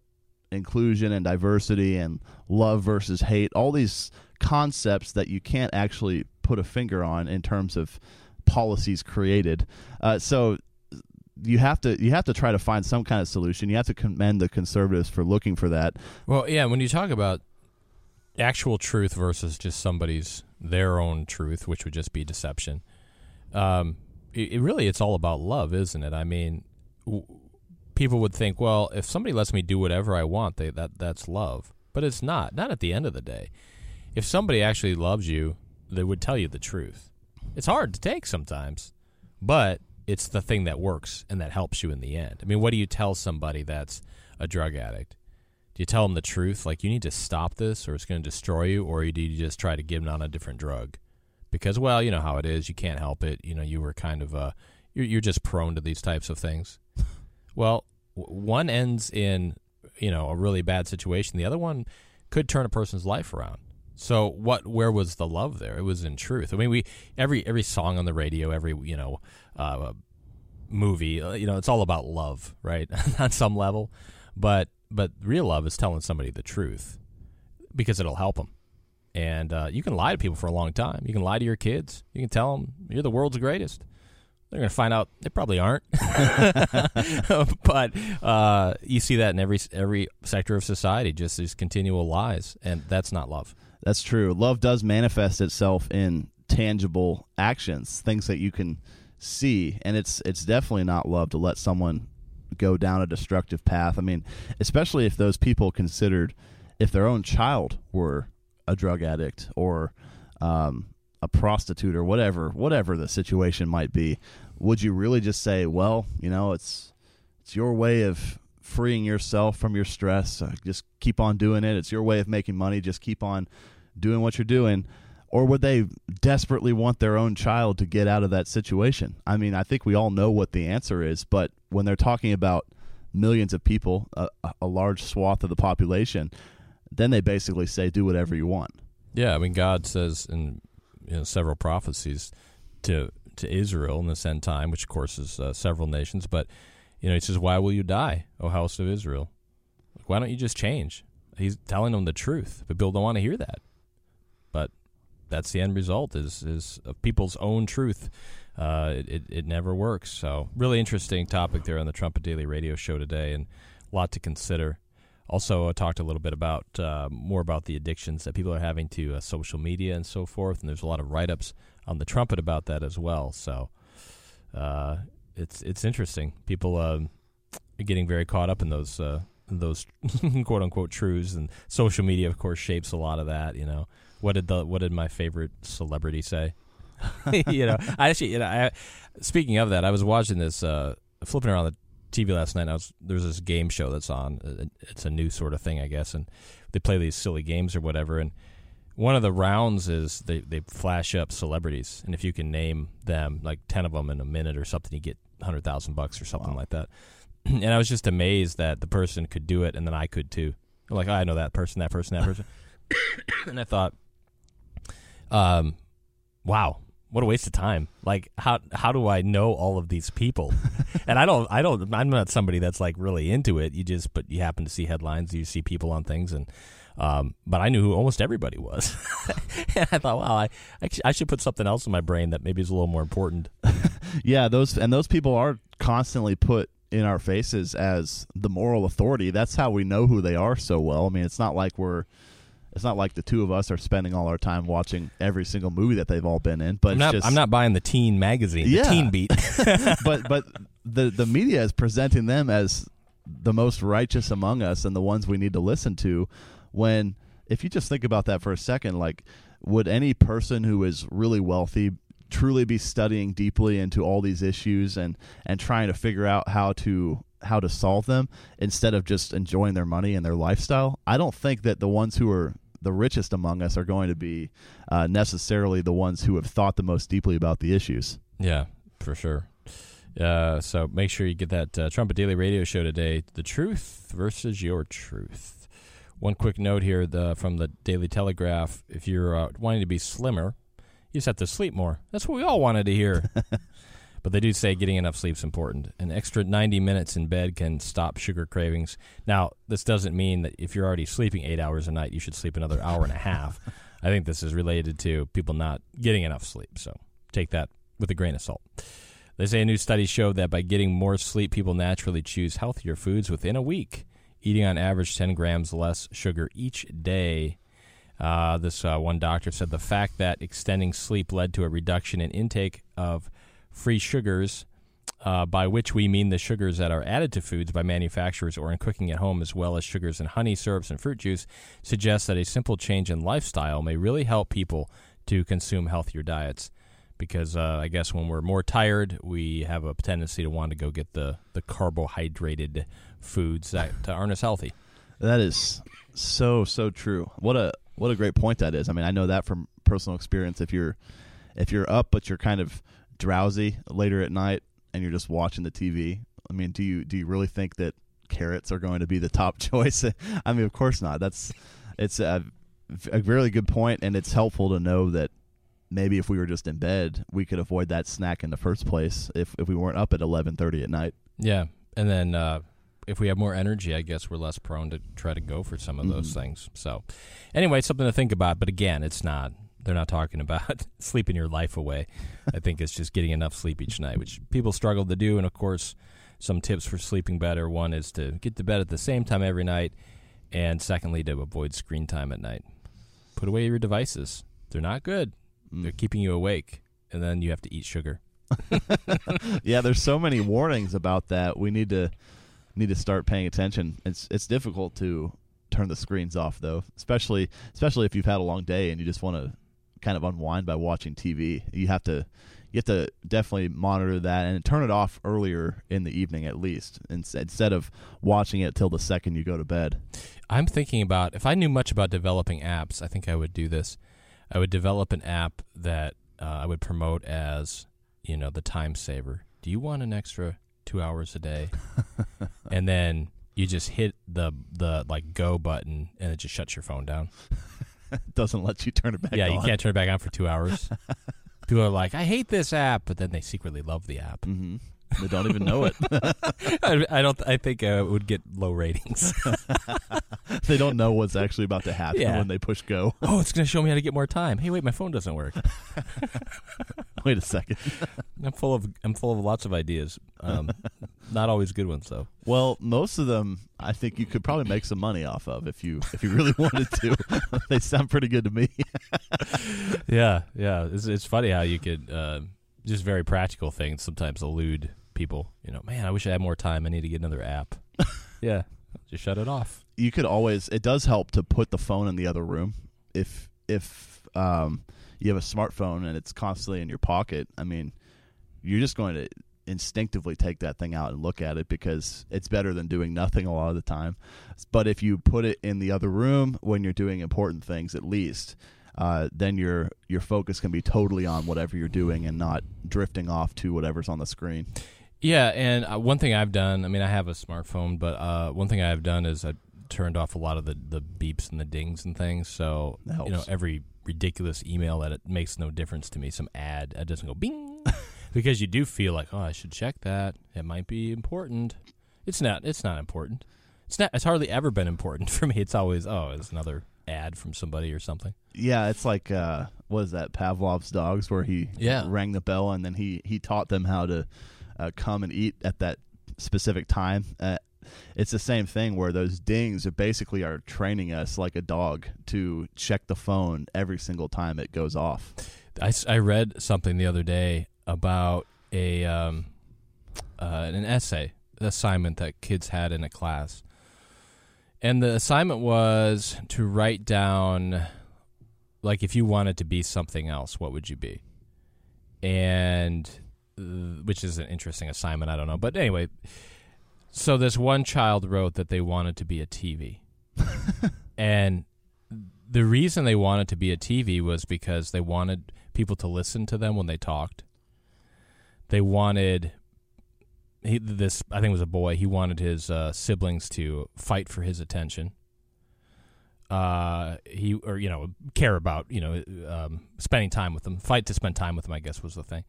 inclusion and diversity and love versus hate, all these concepts that you can't actually put a finger on in terms of policies created. Uh, so you have to you have to try to find some kind of solution. You have to commend the conservatives for looking for that. Well, yeah, when you talk about actual truth versus just somebody's their own truth, which would just be deception, um, it, it really it's all about love, isn't it? I mean, w- people would think, well, if somebody lets me do whatever I want, they, that that's love, but it's not. Not at the end of the day. If somebody actually loves you, they would tell you the truth. It's hard to take sometimes, but it's the thing that works and that helps you in the end. I mean, what do you tell somebody that's a drug addict? Do you tell them the truth, like you need to stop this, or it's going to destroy you, or do you just try to give them on a different drug? Because, well, you know how it is. You can't help it. You know, you were kind of uh, you're, you're just prone to these types of things. Well, w- one ends in you know a really bad situation. The other one could turn a person's life around. So what? Where was the love there? It was in truth. I mean, we every every song on the radio, every you know uh, movie, uh, you know, it's all about love, right? on some level, but but real love is telling somebody the truth because it'll help them. And uh, you can lie to people for a long time. You can lie to your kids. You can tell them you're the world's greatest. they're going to find out they probably aren't. but uh, you see that in every every sector of society, just these continual lies, and that's not love. That's true. Love does manifest itself in tangible actions, things that you can see, and it's it's definitely not love to let someone go down a destructive path. I mean, especially if those people considered if their own child were a drug addict or um, a prostitute or whatever, whatever the situation might be, would you really just say, well, you know, it's it's your way of freeing yourself from your stress. Uh, just keep on doing it. It's your way of making money. Just keep on doing what you're doing. Or would they desperately want their own child to get out of that situation? I mean, I think we all know what the answer is, but when they're talking about millions of people, a, a large swath of the population, then they basically say, do whatever you want. Yeah, I mean, God says in you know, several prophecies to to Israel in this end time, which of course is uh, several nations. But you know, he says, "Why will you die, O house of Israel? Why don't you just change?" He's telling them the truth, but people don't want to hear that. But that's the end result is is people's own truth. Uh, it, it never works. So really interesting topic there on the Trumpet Daily Radio Show today, and a lot to consider. Also, I talked a little bit about uh, more about the addictions that people are having to uh, social media and so forth, and there's a lot of write ups on the trumpet about that as well. So uh, it's it's interesting. People are getting very caught up in those uh, in those quote unquote truths, and social media, of course, shapes a lot of that. You know, what did the what did my favorite celebrity say? you know, I actually, you know, I, speaking of that, I was watching this, uh, flipping around the TV last night. I was there's this game show that's on. Uh, it's a new sort of thing, I guess, and they play these silly games or whatever. And one of the rounds is they, they flash up celebrities, and if you can name them, like ten of them in a minute or something, you get hundred thousand bucks or something wow. like that. and I was just amazed that the person could do it, and then I could too. I'm like, oh, I know that person, that person, that person, and I thought, um, wow, what a waste of time. Like, how how do I know all of these people? and I don't, I don't, I'm not somebody that's like really into it. You just, but you happen to see headlines, you see people on things, and um, but I knew who almost everybody was. and I thought, wow, I, I should put something else in my brain that maybe is a little more important. yeah, those and those people are constantly put in our faces as the moral authority. That's how we know who they are so well. I mean, it's not like we're it's not like the two of us are spending all our time watching every single movie that they've all been in. But I'm not, just, I'm not buying the teen magazine, yeah. the teen beat. but but the the media is presenting them as the most righteous among us and the ones we need to listen to when if you just think about that for a second like would any person who is really wealthy truly be studying deeply into all these issues and and trying to figure out how to how to solve them instead of just enjoying their money and their lifestyle i don't think that the ones who are the richest among us are going to be uh, necessarily the ones who have thought the most deeply about the issues yeah for sure uh, so make sure you get that uh, trumpet daily radio show today the truth versus your truth one quick note here the, from the Daily Telegraph: if you're uh, wanting to be slimmer, you just have to sleep more. That's what we all wanted to hear. but they do say getting enough sleep is important. An extra 90 minutes in bed can stop sugar cravings. Now, this doesn't mean that if you're already sleeping eight hours a night, you should sleep another hour and a half. I think this is related to people not getting enough sleep. So take that with a grain of salt. They say a new study showed that by getting more sleep, people naturally choose healthier foods within a week eating on average 10 grams less sugar each day. Uh, this uh, one doctor said the fact that extending sleep led to a reduction in intake of free sugars, uh, by which we mean the sugars that are added to foods by manufacturers or in cooking at home, as well as sugars in honey, syrups, and fruit juice, suggests that a simple change in lifestyle may really help people to consume healthier diets. Because uh, I guess when we're more tired, we have a tendency to want to go get the, the carbohydrated foods that aren't as healthy. That is so so true. What a what a great point that is. I mean, I know that from personal experience. If you're if you're up but you're kind of drowsy later at night and you're just watching the TV, I mean, do you do you really think that carrots are going to be the top choice? I mean, of course not. That's it's a, a really good point, and it's helpful to know that maybe if we were just in bed, we could avoid that snack in the first place if if we weren't up at eleven thirty at night. Yeah, and then uh, if we have more energy, I guess we're less prone to try to go for some of mm-hmm. those things. So, anyway, something to think about. But again, it's not they're not talking about sleeping your life away. I think it's just getting enough sleep each night, which people struggle to do. And of course, some tips for sleeping better. One is to get to bed at the same time every night, and secondly, to avoid screen time at night. Put away your devices. They're not good. Mm. They're keeping you awake, and then you have to eat sugar. yeah, there's so many warnings about that. We need to need to start paying attention. It's it's difficult to turn the screens off though, especially especially if you've had a long day and you just want to kind of unwind by watching TV. You have to you have to definitely monitor that and turn it off earlier in the evening at least instead of watching it till the second you go to bed. I'm thinking about if I knew much about developing apps, I think I would do this. I would develop an app that uh, I would promote as, you know, the time saver. Do you want an extra two hours a day? and then you just hit the the like go button and it just shuts your phone down. doesn't let you turn it back yeah, on. you can't turn it back on for two hours. People are like, I hate this app, but then they secretly love the app. hmm They don't even know it. I, I don't. I think uh, it would get low ratings. they don't know what's actually about to happen Yeah. when they push go. oh, it's going to show me how to get more time. Hey, wait, my phone doesn't work. Wait a second. I'm full of I'm full of lots of ideas. Um, not always good ones though. Well, most of them, I think you could probably make some money off of if you if you really wanted to. they sound pretty good to me. Yeah, yeah. It's it's funny how you could uh, just very practical things sometimes elude people. You know, man, I wish I had more time. I need to get another app. yeah, just shut it off. you could always. It does help to put the phone in the other room if if um, you have a smartphone and it's constantly in your pocket. I mean, you're just going to instinctively take that thing out and look at it because it's better than doing nothing a lot of the time. But if you put it in the other room when you're doing important things, at least. Uh, then your your focus can be totally on whatever you're doing and not drifting off to whatever's on the screen. Yeah, and uh, one thing I've done. I mean, I have a smartphone, but uh, one thing I've done is I turned off a lot of the the beeps and the dings and things. So you know, every ridiculous email that it makes no difference to me. Some ad, it doesn't go bing because you do feel like, oh, I should check that. It might be important. It's not. It's not important. It's not. It's hardly ever been important for me. It's always, oh, it's another ad from somebody or something. Yeah, it's like uh, what is that Pavlov's dogs, where he Yeah. rang the bell and then he he taught them how to uh, come and eat at that specific time. Uh, it's the same thing where those dings basically are training us like a dog to check the phone every single time it goes off. I, I read something the other day about a um, uh, an essay assignment that kids had in a class, and the assignment was to write down, like, if you wanted to be something else, what would you be? And which is an interesting assignment. I don't know, but anyway, so this one child wrote that they wanted to be a TV, and the reason they wanted to be a TV was because they wanted people to listen to them when they talked. They wanted he, this. I think it was a boy. He wanted his uh, siblings to fight for his attention. Uh, he or you know care about you know um, spending time with them. Fight to spend time with them. I guess was the thing.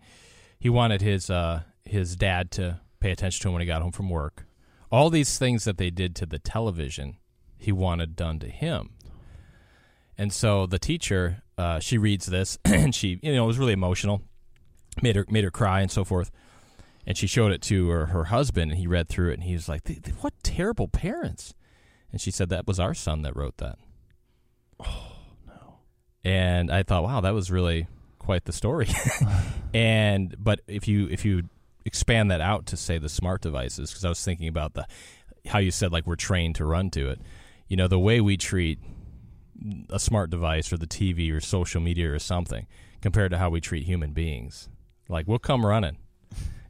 He wanted his uh, his dad to pay attention to him when he got home from work. All these things that they did to the television, he wanted done to him. And so the teacher, uh, she reads this, and she, you know, it was really emotional, made her made her cry and so forth. And she showed it to her, her husband, and he read through it, and he was like, "Th- th- "What terrible parents!" And she said that was our son that wrote that. Oh no! And I thought, wow, that was really quite the story. and but if you if you expand that out to say the smart devices, because I was thinking about the how you said like we're trained to run to it. You know, the way we treat a smart device or the TV or social media or something compared to how we treat human beings. Like we'll come running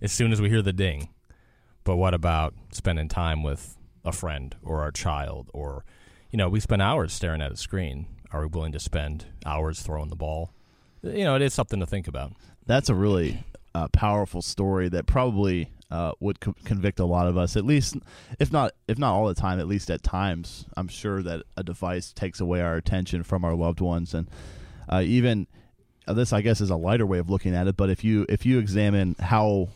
as soon as we hear the ding. But what about spending time with a friend or our child or you know, we spend hours staring at a screen. Are we willing to spend hours throwing the ball? You know, it is something to think about. That's a really uh, powerful story that probably uh, would co- convict a lot of us. At least, if not if not all the time, at least at times. I'm sure that a device takes away our attention from our loved ones, and uh, even uh, this, I guess, is a lighter way of looking at it. But if you if you examine how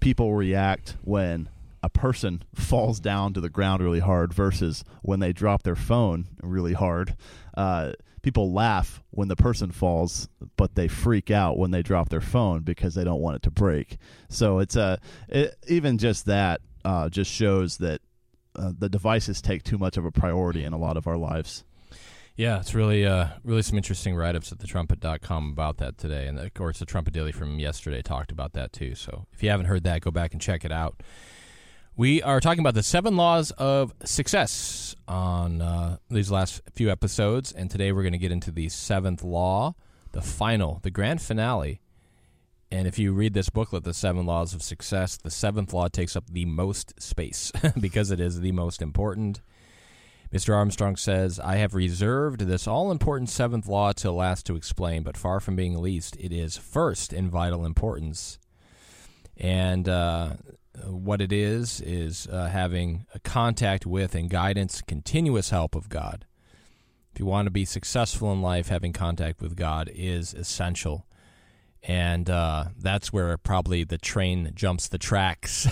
people react when a person falls down to the ground really hard versus when they drop their phone really hard, uh, people laugh when the person falls, but they freak out when they drop their phone because they don't want it to break. So it's a it, even just that uh, just shows that uh, the devices take too much of a priority in a lot of our lives. Yeah, it's really uh, really some interesting write ups at thetrumpet.com about that today. And of course, the Trumpet Daily from yesterday talked about that too. So if you haven't heard that, go back and check it out. We are talking about the seven laws of success on uh, these last few episodes. And today we're going to get into the seventh law, the final, the grand finale. And if you read this booklet, The Seven Laws of Success, the seventh law takes up the most space because it is the most important Mr. Armstrong says, I have reserved this all important seventh law till last to explain, but far from being least, it is first in vital importance. And uh, what it is, is uh, having a contact with and guidance, continuous help of God. If you want to be successful in life, having contact with God is essential. And uh, that's where probably the train jumps the tracks.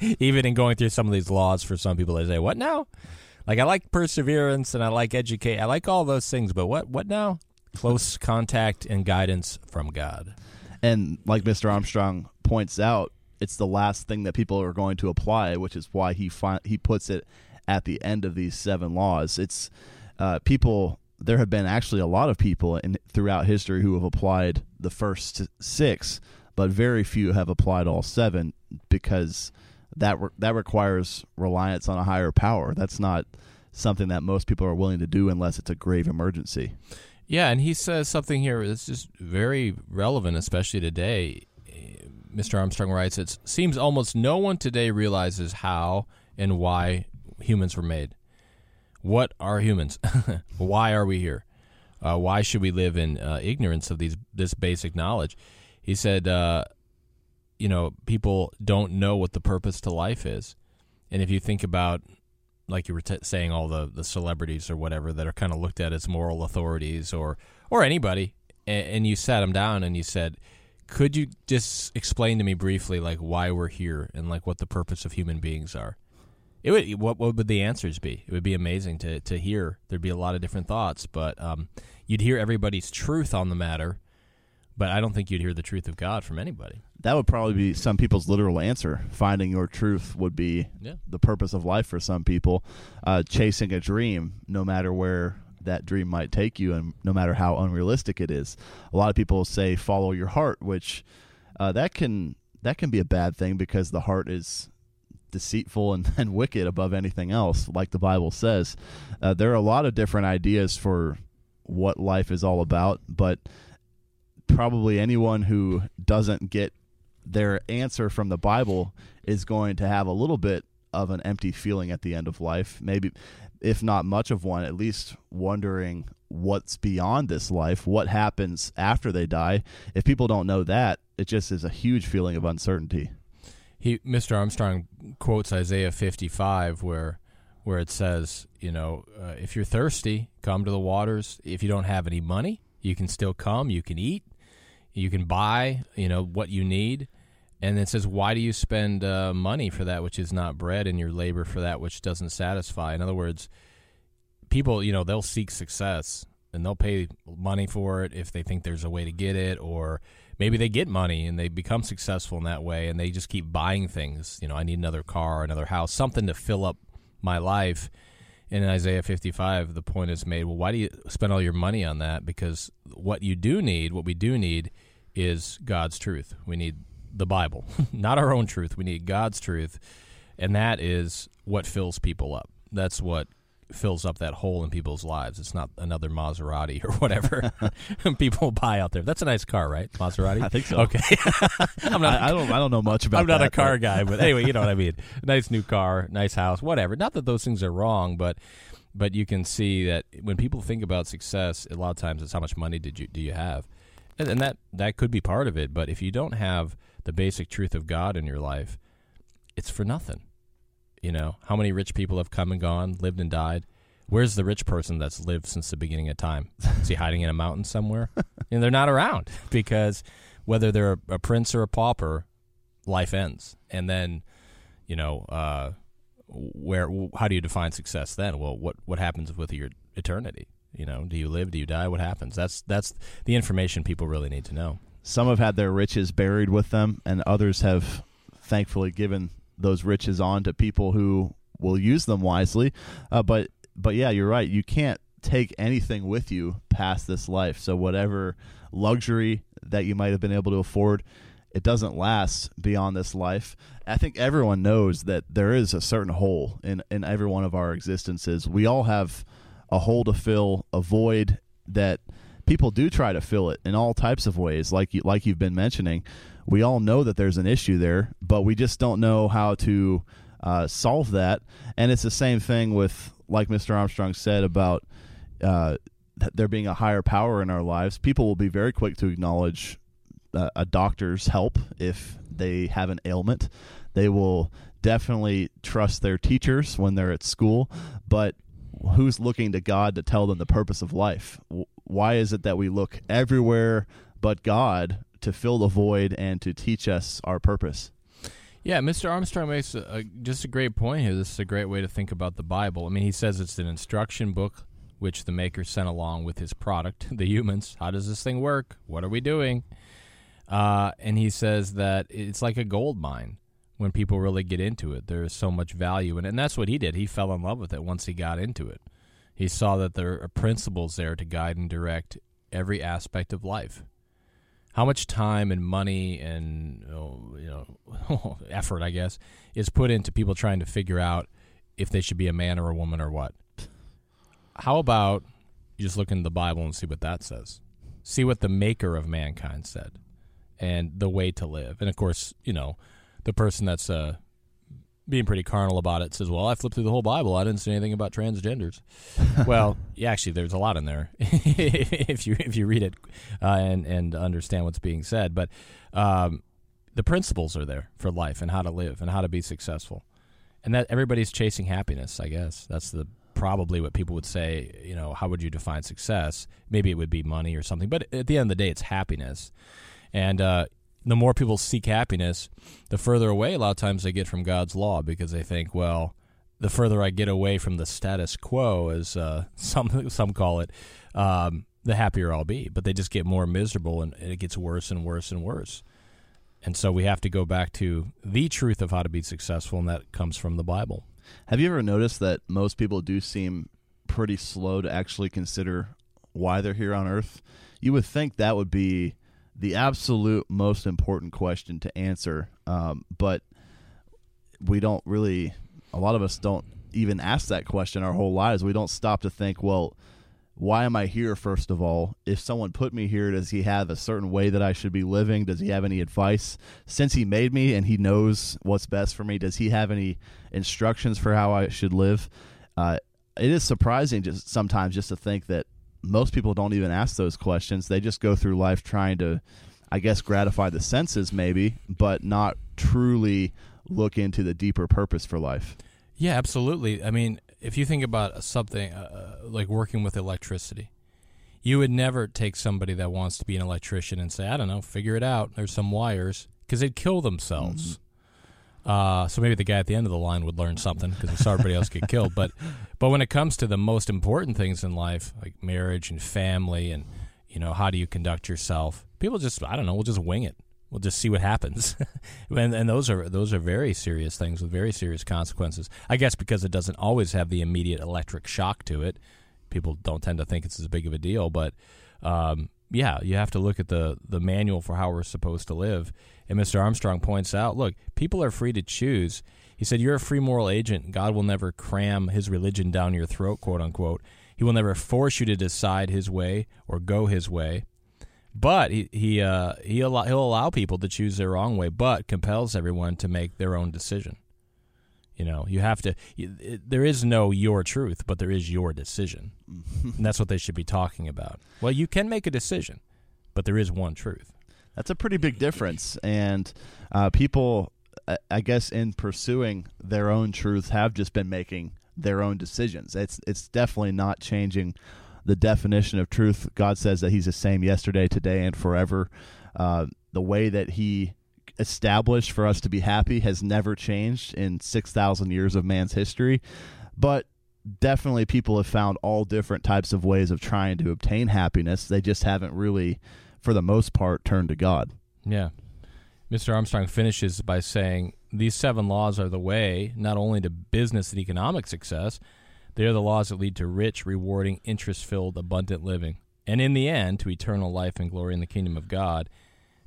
Even in going through some of these laws, for some people, they say, What now? Like I like perseverance and I like educate. I like all those things, but what what now? Close contact and guidance from God. And like Mr. Armstrong points out, it's the last thing that people are going to apply, which is why he fi- he puts it at the end of these seven laws. It's uh, people. There have been actually a lot of people in throughout history who have applied the first six, but very few have applied all seven because that re- that requires reliance on a higher power. That's not something that most people are willing to do unless it's a grave emergency. Yeah, and he says something here that's just very relevant, especially today. Mr. Armstrong writes, "It seems almost no one today realizes how and why humans were made. What are humans? why are we here? Uh, why should we live in uh, ignorance of these this basic knowledge?" He said, uh, you know, people don't know what the purpose to life is. And if you think about, like you were t- saying, all the, the celebrities or whatever that are kind of looked at as moral authorities or, or anybody, and, and you sat them down and you said, could you just explain to me briefly, like, why we're here and, like, what the purpose of human beings are? It would, what, what would the answers be? It would be amazing to, to hear. There'd be a lot of different thoughts, but um, you'd hear everybody's truth on the matter but I don't think you'd hear the truth of God from anybody. That would probably be some people's literal answer. Finding your truth would be yeah. the purpose of life for some people. Uh, chasing a dream, no matter where that dream might take you, and no matter how unrealistic it is. A lot of people say follow your heart, which uh, that can that can be a bad thing because the heart is deceitful and, and wicked above anything else, like the Bible says. Uh, there are a lot of different ideas for what life is all about, but probably anyone who doesn't get their answer from the Bible is going to have a little bit of an empty feeling at the end of life. Maybe, if not much of one, at least wondering what's beyond this life, what happens after they die. If people don't know that, it just is a huge feeling of uncertainty. He, Mr. Armstrong quotes Isaiah 55, where where it says, you know, uh, if you're thirsty, come to the waters. If you don't have any money, you can still come. You can eat. You can buy, you know, what you need. And it says, why do you spend uh, money for that which is not bread and your labor for that which doesn't satisfy? In other words, people, you know, they'll seek success and they'll pay money for it if they think there's a way to get it or maybe they get money and they become successful in that way and they just keep buying things you know i need another car another house something to fill up my life in isaiah 55 the point is made well why do you spend all your money on that because what you do need what we do need is God's truth. We need the Bible, not our own truth. We need God's truth, and that is what fills people up. That's what fills up that hole in people's lives. It's not another Maserati or whatever people buy out there. That's a nice car, right? Maserati. I think so. Okay. I'm not. I, I, don't. I don't know much about. I'm not that, a car but. guy, but anyway, you know what I mean. Nice new car, nice house, whatever. Not that those things are wrong, but but you can see that when people think about success, a lot of times it's how much money did you do you have and, and that that could be part of it. But if you don't have the basic truth of God in your life, it's for nothing. You know, how many rich people have come and gone, lived and died? Where's the rich person that's lived since the beginning of time? Is he hiding in a mountain somewhere? and they're not around because whether they're a, a, prince or a pauper, life ends. And then, you know, uh, where how do you define success then? Well, what what happens with your eternity? You know, do you live? Do you die? What happens? That's that's the information people really need to know. Some have had their riches buried with them, and others have thankfully given those riches on to people who will use them wisely. Uh, but but yeah, you're right. You can't take anything with you past this life. So whatever luxury that you might have been able to afford, it doesn't last beyond this life. I think everyone knows that there is a certain hole in in every one of our existences. We all have a hole to fill, a void that people do try to fill it in all types of ways like you like you've been mentioning. We all know that there's an issue there, but we just don't know how to uh, solve that. And it's the same thing with like Mr. Armstrong said about uh, there being a higher power in our lives, people will be very quick to acknowledge uh, a doctor's help if they have an ailment. They will definitely trust their teachers when they're at school, but who's looking to God to tell them the purpose of life? Why is it that we look everywhere but God to fill the void and to teach us our purpose? Yeah, Mr. Armstrong makes a, a, just a great point here. This is a great way to think about the Bible. I mean, he says it's an instruction book which the maker sent along with his product, the humans. How does this thing work? What are we doing? Uh, and he says that it's like a gold mine when people really get into it. There is so much value in it. And that's what he did. He fell in love with it once he got into it. He saw that there are principles there to guide and direct every aspect of life. How much time and money and you know effort, I guess, is put into people trying to figure out if they should be a man or a woman or what? how about you just look in the Bible and see what that says? See what the maker of mankind said and the way to live. And of course, you know, the person that's uh, being pretty carnal about it says, "Well, I flipped through the whole Bible. I didn't see anything about transgenders." well, yeah, actually, there's a lot in there if you if you read it uh, and and understand what's being said. But um, the principles are there for life and how to live and how to be successful, and that everybody's chasing happiness. I guess that's the probably what people would say, you know, how would you define success? Maybe it would be money or something, but at the end of the day, it's happiness. And uh, the more people seek happiness, the further away a lot of times they get from God's law because they think, well, the further I get away from the status quo, as uh, some some call it, um, the happier I'll be. But they just get more miserable, and it gets worse and worse and worse. And so we have to go back to the truth of how to be successful, and that comes from the Bible. Have you ever noticed that most people do seem pretty slow to actually consider why they're here on Earth? You would think that would be the absolute most important question to answer, um, but we don't really. A lot of us don't even ask that question our whole lives. We don't stop to think, well, why am I here, first of all? If someone put me here, does he have a certain way that I should be living? Does he have any advice? Since he made me and he knows what's best for me, does he have any instructions for how I should live? Uh, it is surprising just sometimes just to think that most people don't even ask those questions. They just go through life trying to, I guess, gratify the senses, maybe, but not truly look into the deeper purpose for life. Yeah, absolutely. I mean, if you think about something uh, uh, like working with electricity, you would never take somebody that wants to be an electrician and say, I don't know, figure it out. There's some wires because they'd kill themselves. Uh, so maybe the guy at the end of the line would learn something because we saw everybody else get killed. But but when it comes to the most important things in life, like marriage and family, and you know how do you conduct yourself, people just I don't know, we'll just wing it we'll just see what happens. and, and those are those are very serious things with very serious consequences. I guess because it doesn't always have the immediate electric shock to it. People don't tend to think it's as big of a deal, but um, yeah, you have to look at the the manual for how we're supposed to live. And Mr. Armstrong points out, look, people are free to choose. He said, "You're a free moral agent. God will never cram His religion down your throat, quote unquote. He will never force you to decide His way or go His way." But he he uh, he allow, he'll allow people to choose their wrong way, but compels everyone to make their own decision. You know, you have to. You, it, there is no your truth, but there is your decision, and that's what they should be talking about. Well, you can make a decision, but there is one truth. That's a pretty big difference, and uh, people, I guess, in pursuing their own truth, have just been making their own decisions. It's it's definitely not changing the definition of truth. God says that He's the same yesterday, today, and forever. Uh, the way that He established for us to be happy has never changed in 6,000 years of man's history. But definitely people have found all different types of ways of trying to obtain happiness. They just haven't really, for the most part, turned to God. Yeah. Mr. Armstrong finishes by saying these seven laws are the way not only to business and economic success, they are the laws that lead to rich, rewarding, interest filled, abundant living. And in the end, to eternal life and glory in the kingdom of God.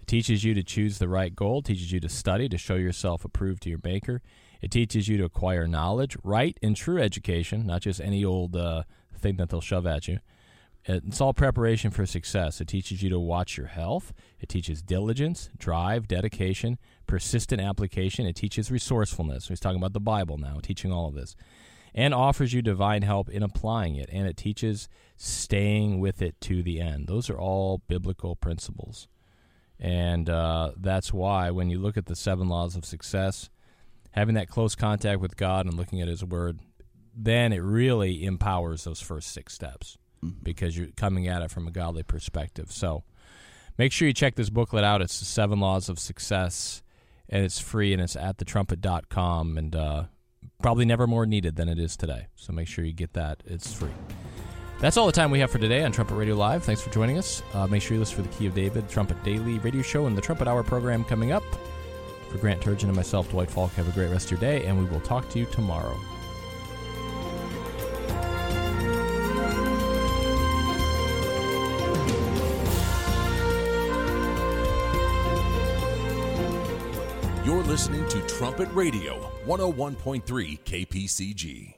It teaches you to choose the right goal, teaches you to study, to show yourself approved to your Maker. It teaches you to acquire knowledge, right and true education, not just any old uh, thing that they'll shove at you. It's all preparation for success. It teaches you to watch your health. It teaches diligence, drive, dedication, persistent application. It teaches resourcefulness. He's talking about the Bible now, teaching all of this. And offers you divine help in applying it. And it teaches staying with it to the end. Those are all biblical principles. And uh, that's why when you look at the seven laws of success, having that close contact with God and looking at His Word, then it really empowers those first six steps because you're coming at it from a godly perspective. So make sure you check this booklet out. It's the Seven Laws of Success, and it's free, and it's at thetrumpet.com, and uh, probably never more needed than it is today. So make sure you get that. It's free. That's all the time we have for today on Trumpet Radio Live. Thanks for joining us. Uh, make sure you listen for the Key of David, Trumpet Daily radio show, and the Trumpet Hour program coming up. For Grant Turgeon and myself, Dwight Falk, have a great rest of your day, and we will talk to you tomorrow. You're listening to Trumpet Radio, 101.3 KPCG.